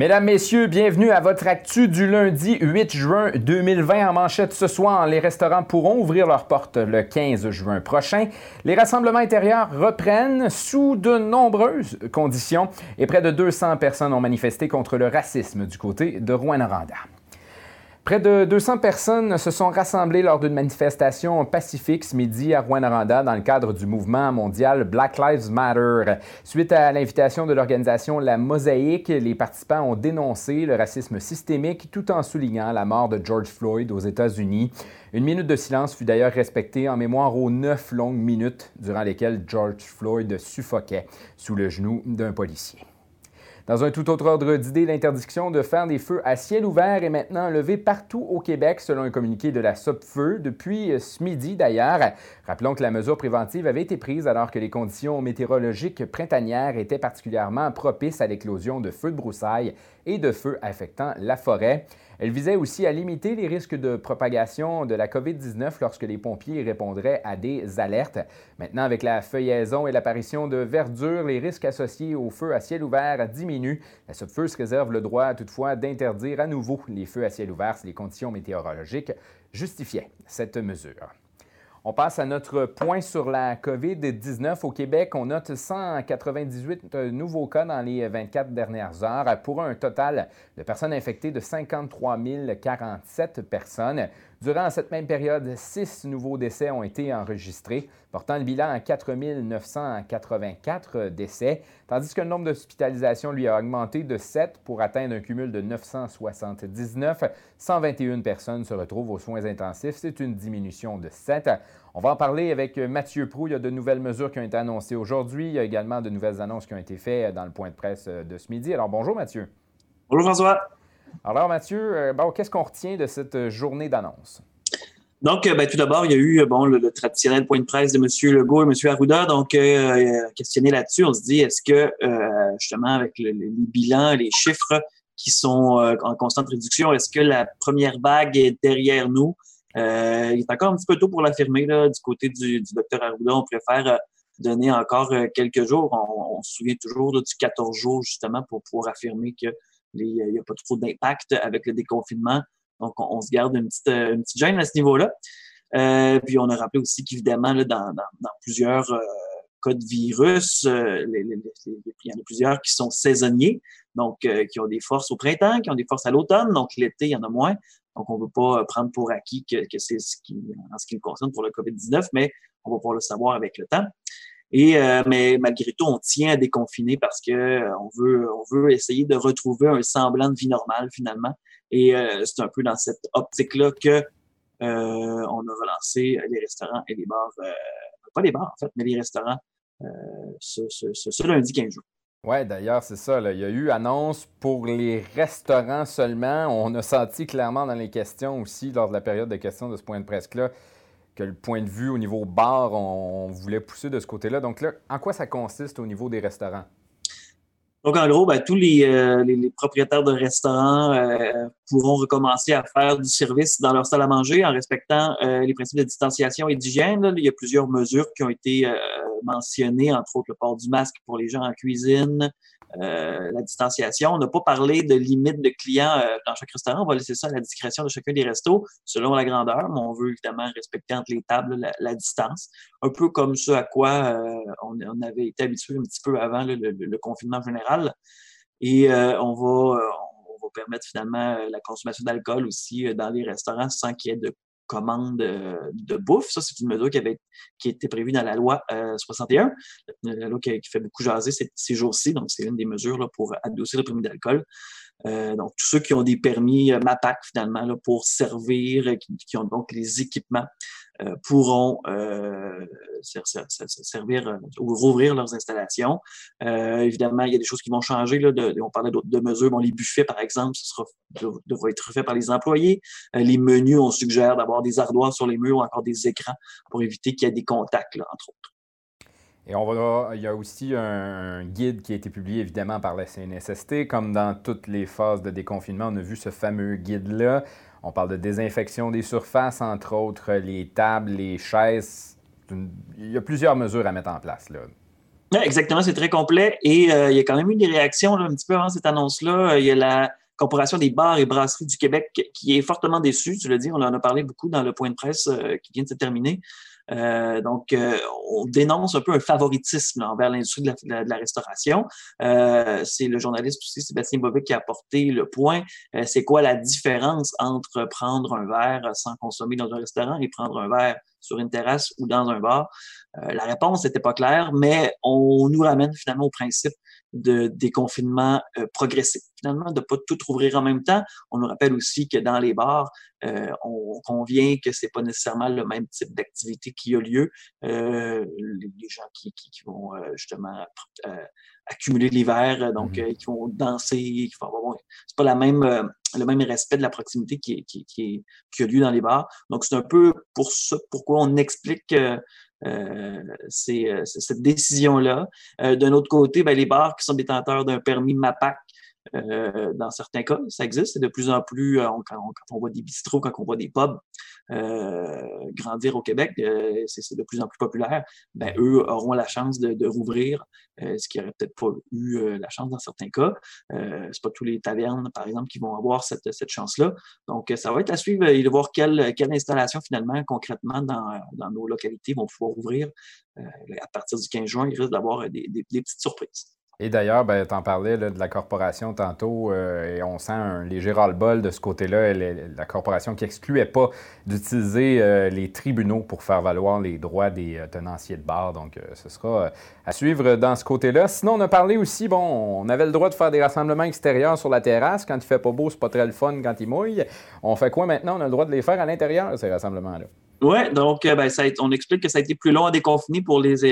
Mesdames, Messieurs, bienvenue à votre actu du lundi 8 juin 2020 en manchette ce soir. Les restaurants pourront ouvrir leurs portes le 15 juin prochain. Les rassemblements intérieurs reprennent sous de nombreuses conditions et près de 200 personnes ont manifesté contre le racisme du côté de Rouen-Noranda. Près de 200 personnes se sont rassemblées lors d'une manifestation pacifique ce midi à Rwanda dans le cadre du mouvement mondial Black Lives Matter. Suite à l'invitation de l'organisation La Mosaïque, les participants ont dénoncé le racisme systémique tout en soulignant la mort de George Floyd aux États-Unis. Une minute de silence fut d'ailleurs respectée en mémoire aux neuf longues minutes durant lesquelles George Floyd suffoquait sous le genou d'un policier. Dans un tout autre ordre d'idée, l'interdiction de faire des feux à ciel ouvert est maintenant levée partout au Québec, selon un communiqué de la SOPFEU, depuis ce midi d'ailleurs. Rappelons que la mesure préventive avait été prise alors que les conditions météorologiques printanières étaient particulièrement propices à l'éclosion de feux de broussailles et de feux affectant la forêt. Elle visait aussi à limiter les risques de propagation de la COVID-19 lorsque les pompiers répondraient à des alertes. Maintenant, avec la feuillaison et l'apparition de verdure, les risques associés aux feux à ciel ouvert diminuent. La feu se réserve le droit toutefois d'interdire à nouveau les feux à ciel ouvert si les conditions météorologiques justifiaient cette mesure. On passe à notre point sur la COVID-19. Au Québec, on note 198 euh, nouveaux cas dans les 24 dernières heures pour un total de personnes infectées de 53 047 personnes. Durant cette même période, six nouveaux décès ont été enregistrés, portant le bilan à 4 984 décès, tandis que le nombre d'hospitalisations lui a augmenté de 7 pour atteindre un cumul de 979. 121 personnes se retrouvent aux soins intensifs. C'est une diminution de 7. On va en parler avec Mathieu Prou. Il y a de nouvelles mesures qui ont été annoncées aujourd'hui. Il y a également de nouvelles annonces qui ont été faites dans le point de presse de ce midi. Alors bonjour Mathieu. Bonjour François. Alors, Mathieu, euh, qu'est-ce qu'on retient de cette euh, journée d'annonce? Donc, euh, ben, tout d'abord, il y a eu bon, le, traditionnel point de presse de M. Legault et M. Arruda. Donc, questionné là-dessus, on se dit, est-ce que, justement, avec les bilans, les chiffres qui sont en constante réduction, est-ce que la première vague est derrière nous? il est encore un petit peu tôt pour l'affirmer. Du côté du, du docteur Arruda, on préfère donner encore quelques jours. On, se souvient toujours du 14 jours, justement, pour pouvoir affirmer que il n'y a pas trop d'impact avec le déconfinement. Donc, on, se garde une petite, euh, une petite gêne à ce niveau-là. Euh, puis, on a rappelé aussi qu'évidemment, dans, dans, dans, plusieurs euh, cas de virus, euh, il y en a plusieurs qui sont saisonniers, donc qui ont des forces au printemps, qui ont des forces à l'automne. Donc, l'été, il y en a moins. Donc, on ne veut pas prendre pour acquis que, que c'est ce qui, en ce qui nous concerne pour le COVID-19, mais on va pouvoir le savoir avec le temps. Et euh, mais malgré tout, on tient à déconfiner parce que euh, on veut on veut essayer de retrouver un semblant de vie normale finalement. Et euh, c'est un peu dans cette optique-là que on a relancé les restaurants et les bars, pas les bars en fait, mais les restaurants ce, ce, ce, lundi 15 jours. Oui, d'ailleurs, c'est ça. Il y a eu annonce pour les restaurants seulement. On a senti clairement dans les questions aussi, lors de la période de questions de ce point de presse-là, que le point de vue au niveau bar, on, voulait pousser de ce côté-là. Donc là, en quoi ça consiste au niveau des restaurants? Donc, en gros, ben, tous les, euh, propriétaires de restaurants euh, pourront recommencer à faire du service dans leur salle à manger en respectant euh, les principes de distanciation et d'hygiène. Il y a plusieurs mesures qui ont été mentionnées, entre autres le port du masque pour les gens en cuisine, euh, la distanciation. On n'a pas parlé de limite de clients euh, dans chaque restaurant. On va laisser ça à la discrétion de chacun des restos selon la grandeur, mais on veut évidemment respecter entre les tables la, distance. Un peu comme ce à quoi euh, on, avait été habitué un petit peu avant le, confinement général. Et on va on va permettre finalement la consommation d'alcool aussi dans les restaurants sans qu'il y ait de commande euh, de bouffe. Ça, c'est une mesure qui avait qui été prévue dans la loi 61, euh, la loi qui, fait beaucoup jaser ces, jours-ci. Donc, c'est une des mesures pour adoucir le permis d'alcool. Euh, donc, tous ceux qui ont des permis MAPAC, finalement, là, pour servir, qui, ont donc les équipements, pourront servir ou rouvrir leurs installations. évidemment, il y a des choses qui vont changer. Là, on parlait de, mesures. Bon, les buffets, par exemple, ce sera, être fait par les employés. les menus, on suggère d'avoir des ardoirs sur les murs ou encore des écrans pour éviter qu'il y ait des contacts, là, entre autres. Et on il y a aussi un guide qui a été publié évidemment par la CNSST. Comme dans toutes les phases de déconfinement, on a vu ce fameux guide-là. On parle de désinfection des surfaces, entre autres les tables, les chaises. Il y a plusieurs mesures à mettre en place. Là. exactement, c'est très complet. Et il y a quand même eu des réactions un petit peu avant cette annonce-là. Il y a la Corporation des bars et brasseries du Québec qui est fortement déçue. Tu l'as dit, on en a parlé beaucoup dans le point de presse qui vient de se terminer. Euh, donc, euh, on dénonce un peu un favoritisme envers l'industrie de, la, restauration. Euh, c'est le journaliste aussi, Sébastien Bobic, qui a apporté le point. c'est quoi la différence entre prendre un verre sans consommer dans un restaurant et prendre un verre sur une terrasse ou dans un bar? la réponse n'était pas claire, mais on nous ramène finalement au principe de déconfinement euh, progressif. Finalement, de ne pas tout ouvrir en même temps. On nous rappelle aussi que dans les bars, euh, on convient que c'est pas nécessairement le même type d'activité qui a lieu. Euh, les, gens qui, qui, qui vont euh, justement euh, accumuler l'hiver, donc mm-hmm. qui vont danser, qui vont c'est pas la même le même respect de la proximité qui, qui, qui, qui, a lieu dans les bars. Donc c'est un peu pour ça pourquoi on explique euh, c'est euh, cette décision-là. Euh, d'un autre côté, ben, les bars qui sont détenteurs d'un permis MAPAC euh, dans certains cas, ça existe. C'est de plus en plus, euh, quand, on, voit des bistrots, quand on voit des pubs euh, grandir au Québec, c'est de plus en plus populaire. Ben, eux auront la chance de, rouvrir, ce qui n'aurait peut-être pas eu la chance dans certains cas. c'est pas tous les tavernes, par exemple, qui vont avoir cette, cette chance-là. Donc, ça va être à suivre et de voir quelle, quelle installation, finalement, concrètement, dans, dans nos localités vont pouvoir ouvrir à partir du 15 juin. Il risque d'avoir des, des petites surprises. Et d'ailleurs, ben, tu en parlais de la corporation tantôt, euh, et on sent un léger ras-le-bol de ce côté-là. La corporation qui excluait pas d'utiliser euh, les tribunaux pour faire valoir les droits des euh, tenanciers de bar. Donc, ce sera à suivre dans ce côté-là. Sinon, on a parlé aussi, bon, on avait le droit de faire des rassemblements extérieurs sur la terrasse. Quand il fait pas beau, c'est pas très le fun quand il mouille. On fait quoi maintenant? On a le droit de les faire à l'intérieur, ces rassemblements-là. Oui, donc ben, on explique que ça a été plus long à déconfiner pour les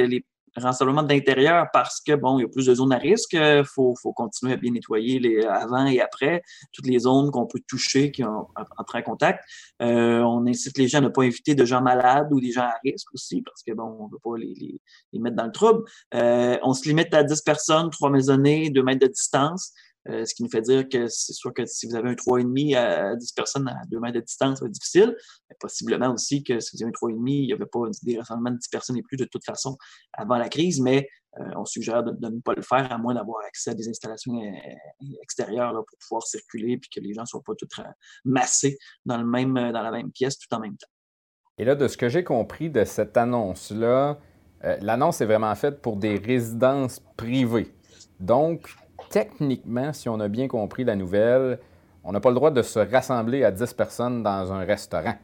rassemblement d'intérieur parce que, bon, il y a plus de zones à risque. Il faut, faut, continuer à bien nettoyer les avant et après, toutes les zones qu'on peut toucher, qui ont entré en contact. Euh, on incite les gens à ne pas inviter de gens malades ou des gens à risque aussi parce que, bon, on ne veut pas les, les, les, mettre dans le trouble. Euh, on se limite à 10 personnes, 3 maisonnées, 2 mètres de distance. Euh, ce qui nous fait dire que c'est sûr que si vous avez un 3,5 à 10 personnes à 2 mètres de distance, être difficile. Mais possiblement aussi que si vous avez un 3,5, il n'y avait pas des rassemblements de 10 personnes et plus de toute façon avant la crise, mais euh, on suggère de, ne pas le faire à moins d'avoir accès à des installations euh, extérieures pour pouvoir circuler et que les gens ne soient pas tous massés dans, le même, dans la même pièce tout en même temps. Et là, de ce que j'ai compris de cette annonce-là, l'annonce est vraiment faite pour des résidences privées. Donc, techniquement, si on a bien compris la nouvelle, on n'a pas le droit de se rassembler à 10 personnes dans un restaurant.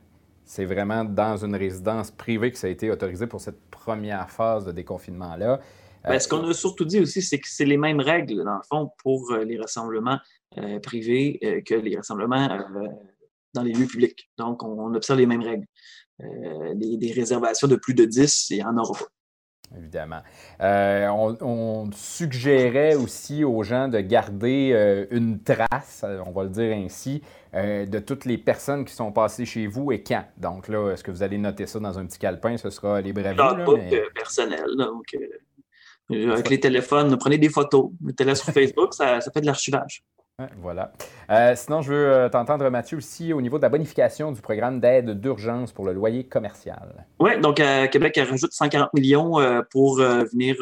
C'est vraiment dans une résidence privée que ça a été autorisé pour cette première phase de déconfinement-là. Ben, ce qu'on a surtout dit aussi, c'est que c'est les mêmes règles, dans le fond, pour euh, les rassemblements euh, privés euh, que les rassemblements dans les lieux publics. Donc, on, observe les mêmes règles. Des, réservations de plus de 10, il en aura. Évidemment. Euh, on, suggérait aussi aux gens de garder euh, une trace, on va le dire ainsi, euh, de toutes les personnes qui sont passées chez vous et quand. Donc là, est-ce que vous allez noter ça dans un petit calepin? Ce sera les mais... personnel. Donc, avec les téléphones, prenez des photos. Mettez-les sur Facebook, ça fait de l'archivage voilà. Euh, sinon, je veux euh, t'entendre, Mathieu, aussi au niveau de la bonification du programme d'aide d'urgence pour le loyer commercial. Oui, donc euh, Québec rajoute 140 millions pour venir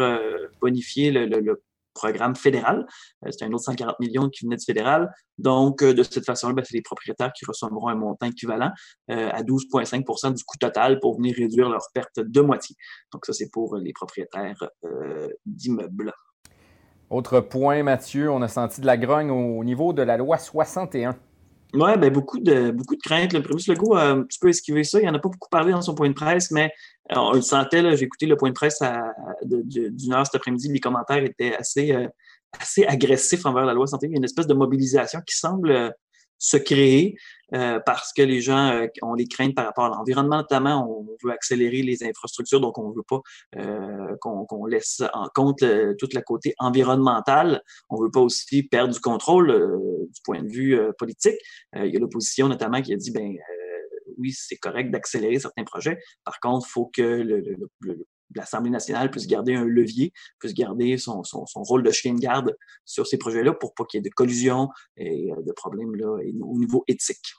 bonifier le, programme fédéral. c'est un autre 140 millions qui venait du fédéral. Donc, de cette façon-là, ben, c'est les propriétaires qui recevront un montant équivalent à 12,5% du coût total pour venir réduire leurs pertes de moitié. Donc, ça, c'est pour les propriétaires d'immeubles. Autre point, Mathieu, on a senti de la grogne au niveau de la loi 61. Oui, ben beaucoup de beaucoup de craintes. Le premier Legault a un petit peu esquivé ça. Il n'en a pas beaucoup parlé dans son point de presse, mais euh, on le sentait. J'ai écouté le point de presse d'une heure cet après-midi. Les commentaires étaient assez, euh, assez agressifs envers la loi 61. Il y a une espèce de mobilisation qui semble euh, se créer euh, parce que les gens euh, ont les craintes par rapport à l'environnement, notamment. On veut accélérer les infrastructures, donc on ne veut pas euh, qu'on laisse en compte tout le côté environnemental. On veut pas aussi perdre du contrôle du point de vue politique. il y a l'opposition notamment qui a dit, ben oui, c'est correct d'accélérer certains projets. Par contre, il faut que le, le, l'Assemblée nationale puisse garder un levier, puisse garder son, son, son rôle de chien de garde sur ces projets-là pour pas qu'il y ait de collusion et euh, de problèmes là, au niveau éthique.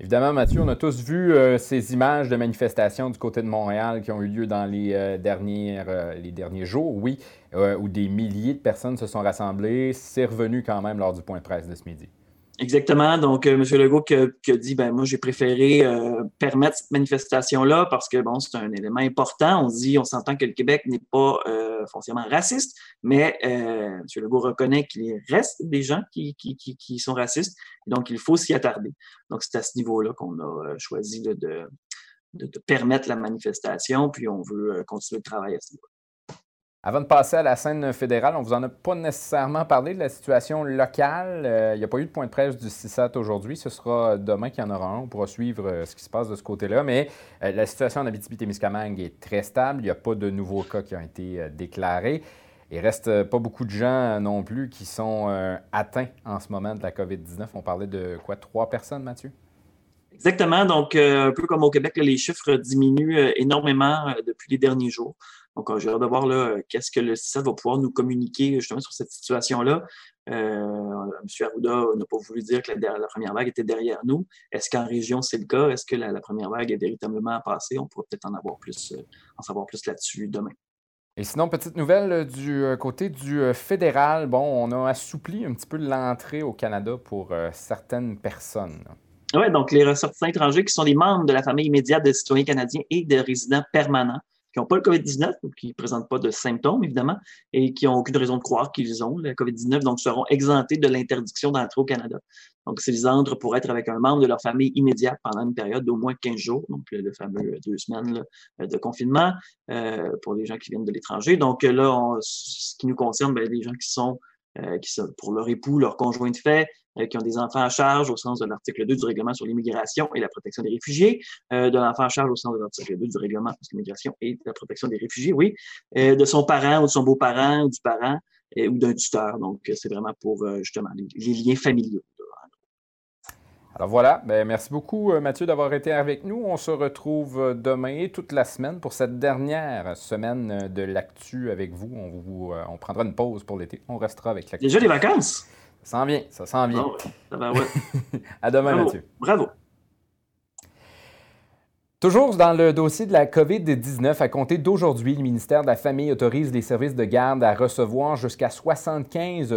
Évidemment, Mathieu, on a tous vu euh, ces images de manifestations du côté de Montréal qui ont eu lieu dans les, euh, euh, les derniers jours, oui, où des milliers de personnes se sont rassemblées. C'est revenu quand même lors du point de presse de ce midi. Exactement. Donc, euh, M. Legault qui a, dit, ben moi, j'ai préféré euh, permettre cette manifestation-là parce que, bon, c'est un élément important. On dit, on s'entend que le Québec n'est pas euh, foncièrement raciste, mais euh, M. Legault reconnaît qu'il reste des gens qui, qui, qui, qui, sont racistes. Donc, il faut s'y attarder. Donc, c'est à ce niveau-là qu'on a choisi de, de, de, permettre la manifestation, puis on veut continuer le travail à ce niveau-là. Avant de passer à la scène fédérale, on ne vous en a pas nécessairement parlé de la situation locale. Euh, il n'y a pas eu de point de presse du CISAT aujourd'hui. Ce sera demain qu'il y en aura un. On pourra suivre euh, ce qui se passe de ce côté-là. Mais euh, la situation en Abitibi-Témiscamingue est très stable. Il n'y a pas de nouveaux cas qui ont été déclarés. Il reste pas beaucoup de gens non plus qui sont atteints en ce moment de la COVID-19. On parlait de quoi? Trois personnes, Mathieu? Exactement. Donc, un peu comme au Québec, les chiffres diminuent énormément depuis les derniers jours. Donc, j'ai hâte de voir qu'est-ce que le CISAT va pouvoir nous communiquer justement sur cette situation-là. Euh, M. Arruda n'a pas voulu dire que la, première vague était derrière nous. Est-ce qu'en région, c'est le cas? Est-ce que la, première vague est véritablement passée? On pourra peut-être en avoir plus, euh, en savoir plus là-dessus demain. Et sinon, petite nouvelle euh, du côté du fédéral. Bon, on a assoupli un petit peu l'entrée au Canada pour certaines personnes. Oui, donc les ressortissants étrangers qui sont les membres de la famille immédiate des citoyens canadiens et des résidents permanents qui n'ont pas le COVID-19 ou qui ne présentent pas de symptômes, évidemment, et qui n'ont aucune raison de croire qu'ils ont le COVID-19, donc seront exemptés de l'interdiction d'entrer au Canada. Donc, s'ils entrent pour être avec un membre de leur famille immédiate pendant une période d'au moins 15 jours, donc le, fameux deux semaines de confinement euh, pour les gens qui viennent de l'étranger. Donc là, ce qui nous concerne, bien, les gens qui sont euh, qui sont pour leur époux, leur conjoint de fait, euh, qui ont des enfants à charge au sens de l'article 2 du règlement sur l'immigration et la protection des réfugiés, euh, de l'enfant à charge au sens de l'article 2 du règlement sur l'immigration et la protection des réfugiés, oui, de son parent ou de son beau-parent ou du parent ou d'un tuteur. Donc, c'est vraiment pour justement les liens familiaux. Alors voilà, ben, merci beaucoup euh, Mathieu d'avoir été avec nous. On se retrouve euh, demain et toute la semaine pour cette dernière semaine euh, de l'actu avec vous. On, vous, on prendra une pause pour l'été. On restera avec l'actu. Déjà les vacances? Ça s'en vient, ça s'en vient. Ah ouais. à demain Mathieu. Bravo. Toujours dans le dossier de la COVID-19, à compter d'aujourd'hui, le ministère de la Famille autorise les services de garde à recevoir jusqu'à 75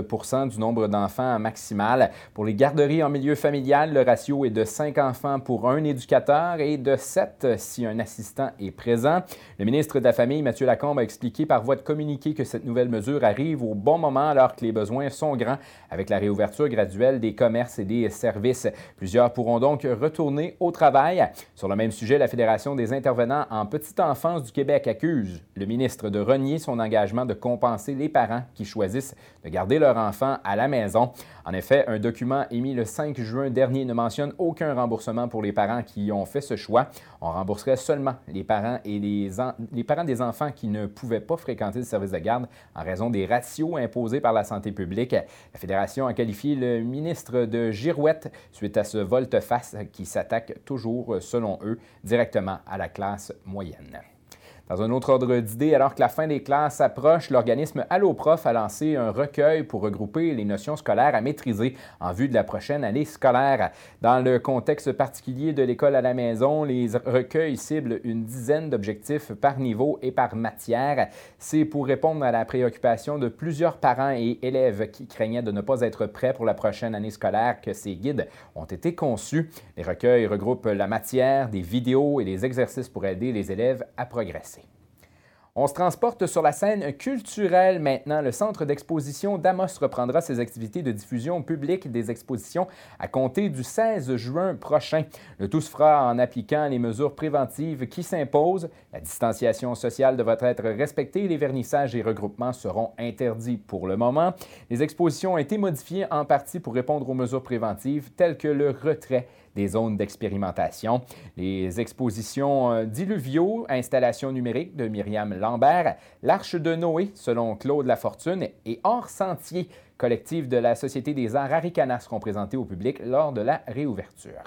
du nombre d'enfants maximal. Pour les garderies en milieu familial, le ratio est de 5 enfants pour un éducateur et de 7 si un assistant est présent. Le ministre de la Famille, Mathieu Lacombe, a expliqué par voie de communiqué que cette nouvelle mesure arrive au bon moment alors que les besoins sont grands avec la réouverture graduelle des commerces et des services. Plusieurs pourront donc retourner au travail. Sur le même sujet, la Fédération des intervenants en petite enfance du Québec accuse le ministre de renier son engagement de compenser les parents qui choisissent de garder leur enfant à la maison. En effet, un document émis le 5 juin dernier ne mentionne aucun remboursement pour les parents qui ont fait ce choix. On rembourserait seulement les parents et les, les parents des enfants qui ne pouvaient pas fréquenter le service de garde en raison des ratios imposés par la santé publique. La Fédération a qualifié le ministre de girouette suite à ce volte-face qui s'attaque toujours, selon eux, directement directement à la classe moyenne. Dans un autre ordre d'idée, alors que la fin des classes approche, l'organisme AlloProf a lancé un recueil pour regrouper les notions scolaires à maîtriser en vue de la prochaine année scolaire. Dans le contexte particulier de l'école à la maison, les recueils ciblent une dizaine d'objectifs par niveau et par matière. C'est pour répondre à la préoccupation de plusieurs parents et élèves qui craignaient de ne pas être prêts pour la prochaine année scolaire que ces guides ont été conçus. Les recueils regroupent la matière, des vidéos et des exercices pour aider les élèves à progresser. On se transporte sur la scène culturelle maintenant. Le centre d'exposition d'Amos reprendra ses activités de diffusion publique des expositions à compter du 16 juin prochain. Le tout se fera en appliquant les mesures préventives qui s'imposent. La distanciation sociale devra être respectée. Les vernissages et regroupements seront interdits pour le moment. Les expositions ont été modifiées en partie pour répondre aux mesures préventives telles que le retrait des zones d'expérimentation. Les expositions euh, Diluvio, installation numérique de Myriam Lambert, L'Arche de Noé, selon Claude Lafortune, et Hors Sentier, collectif de la Société des arts Aricana, seront présentés au public lors de la réouverture.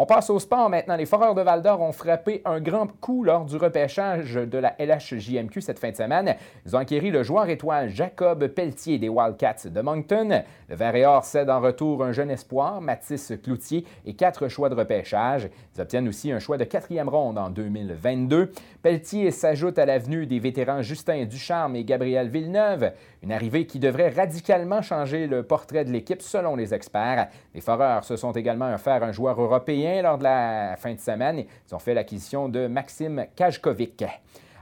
On passe au sport maintenant. Les Foreurs de Val-d'Or ont frappé un grand coup lors du repêchage de la LHJMQ cette fin de semaine. Ils ont acquis le joueur étoile Jacob Pelletier des Wildcats de Moncton. Le Vert cède en retour un jeune espoir, Mathis Cloutier, et quatre choix de repêchage. Ils obtiennent aussi un choix de quatrième ronde en 2022. Pelletier s'ajoute à l'avenue des vétérans Justin Ducharme et Gabriel Villeneuve, une arrivée qui devrait radicalement changer le portrait de l'équipe selon les experts. Les Foreurs se sont également offert un joueur européen lors de la fin de semaine. Ils ont fait l'acquisition de Maxime Kajkovic.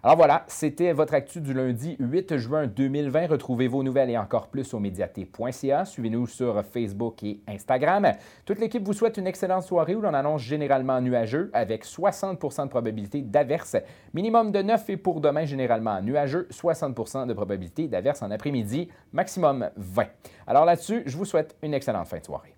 Alors voilà, c'était votre actu du lundi 8 juin 2020. Retrouvez vos nouvelles et encore plus au médiaté.ca. Suivez-nous sur Facebook et Instagram. Toute l'équipe vous souhaite une excellente soirée où l'on annonce généralement nuageux avec 60% de probabilité d'averse. Minimum de 9 et pour demain généralement nuageux, 60 de probabilité d'averse en après-midi, maximum 20. Alors là-dessus, je vous souhaite une excellente fin de soirée.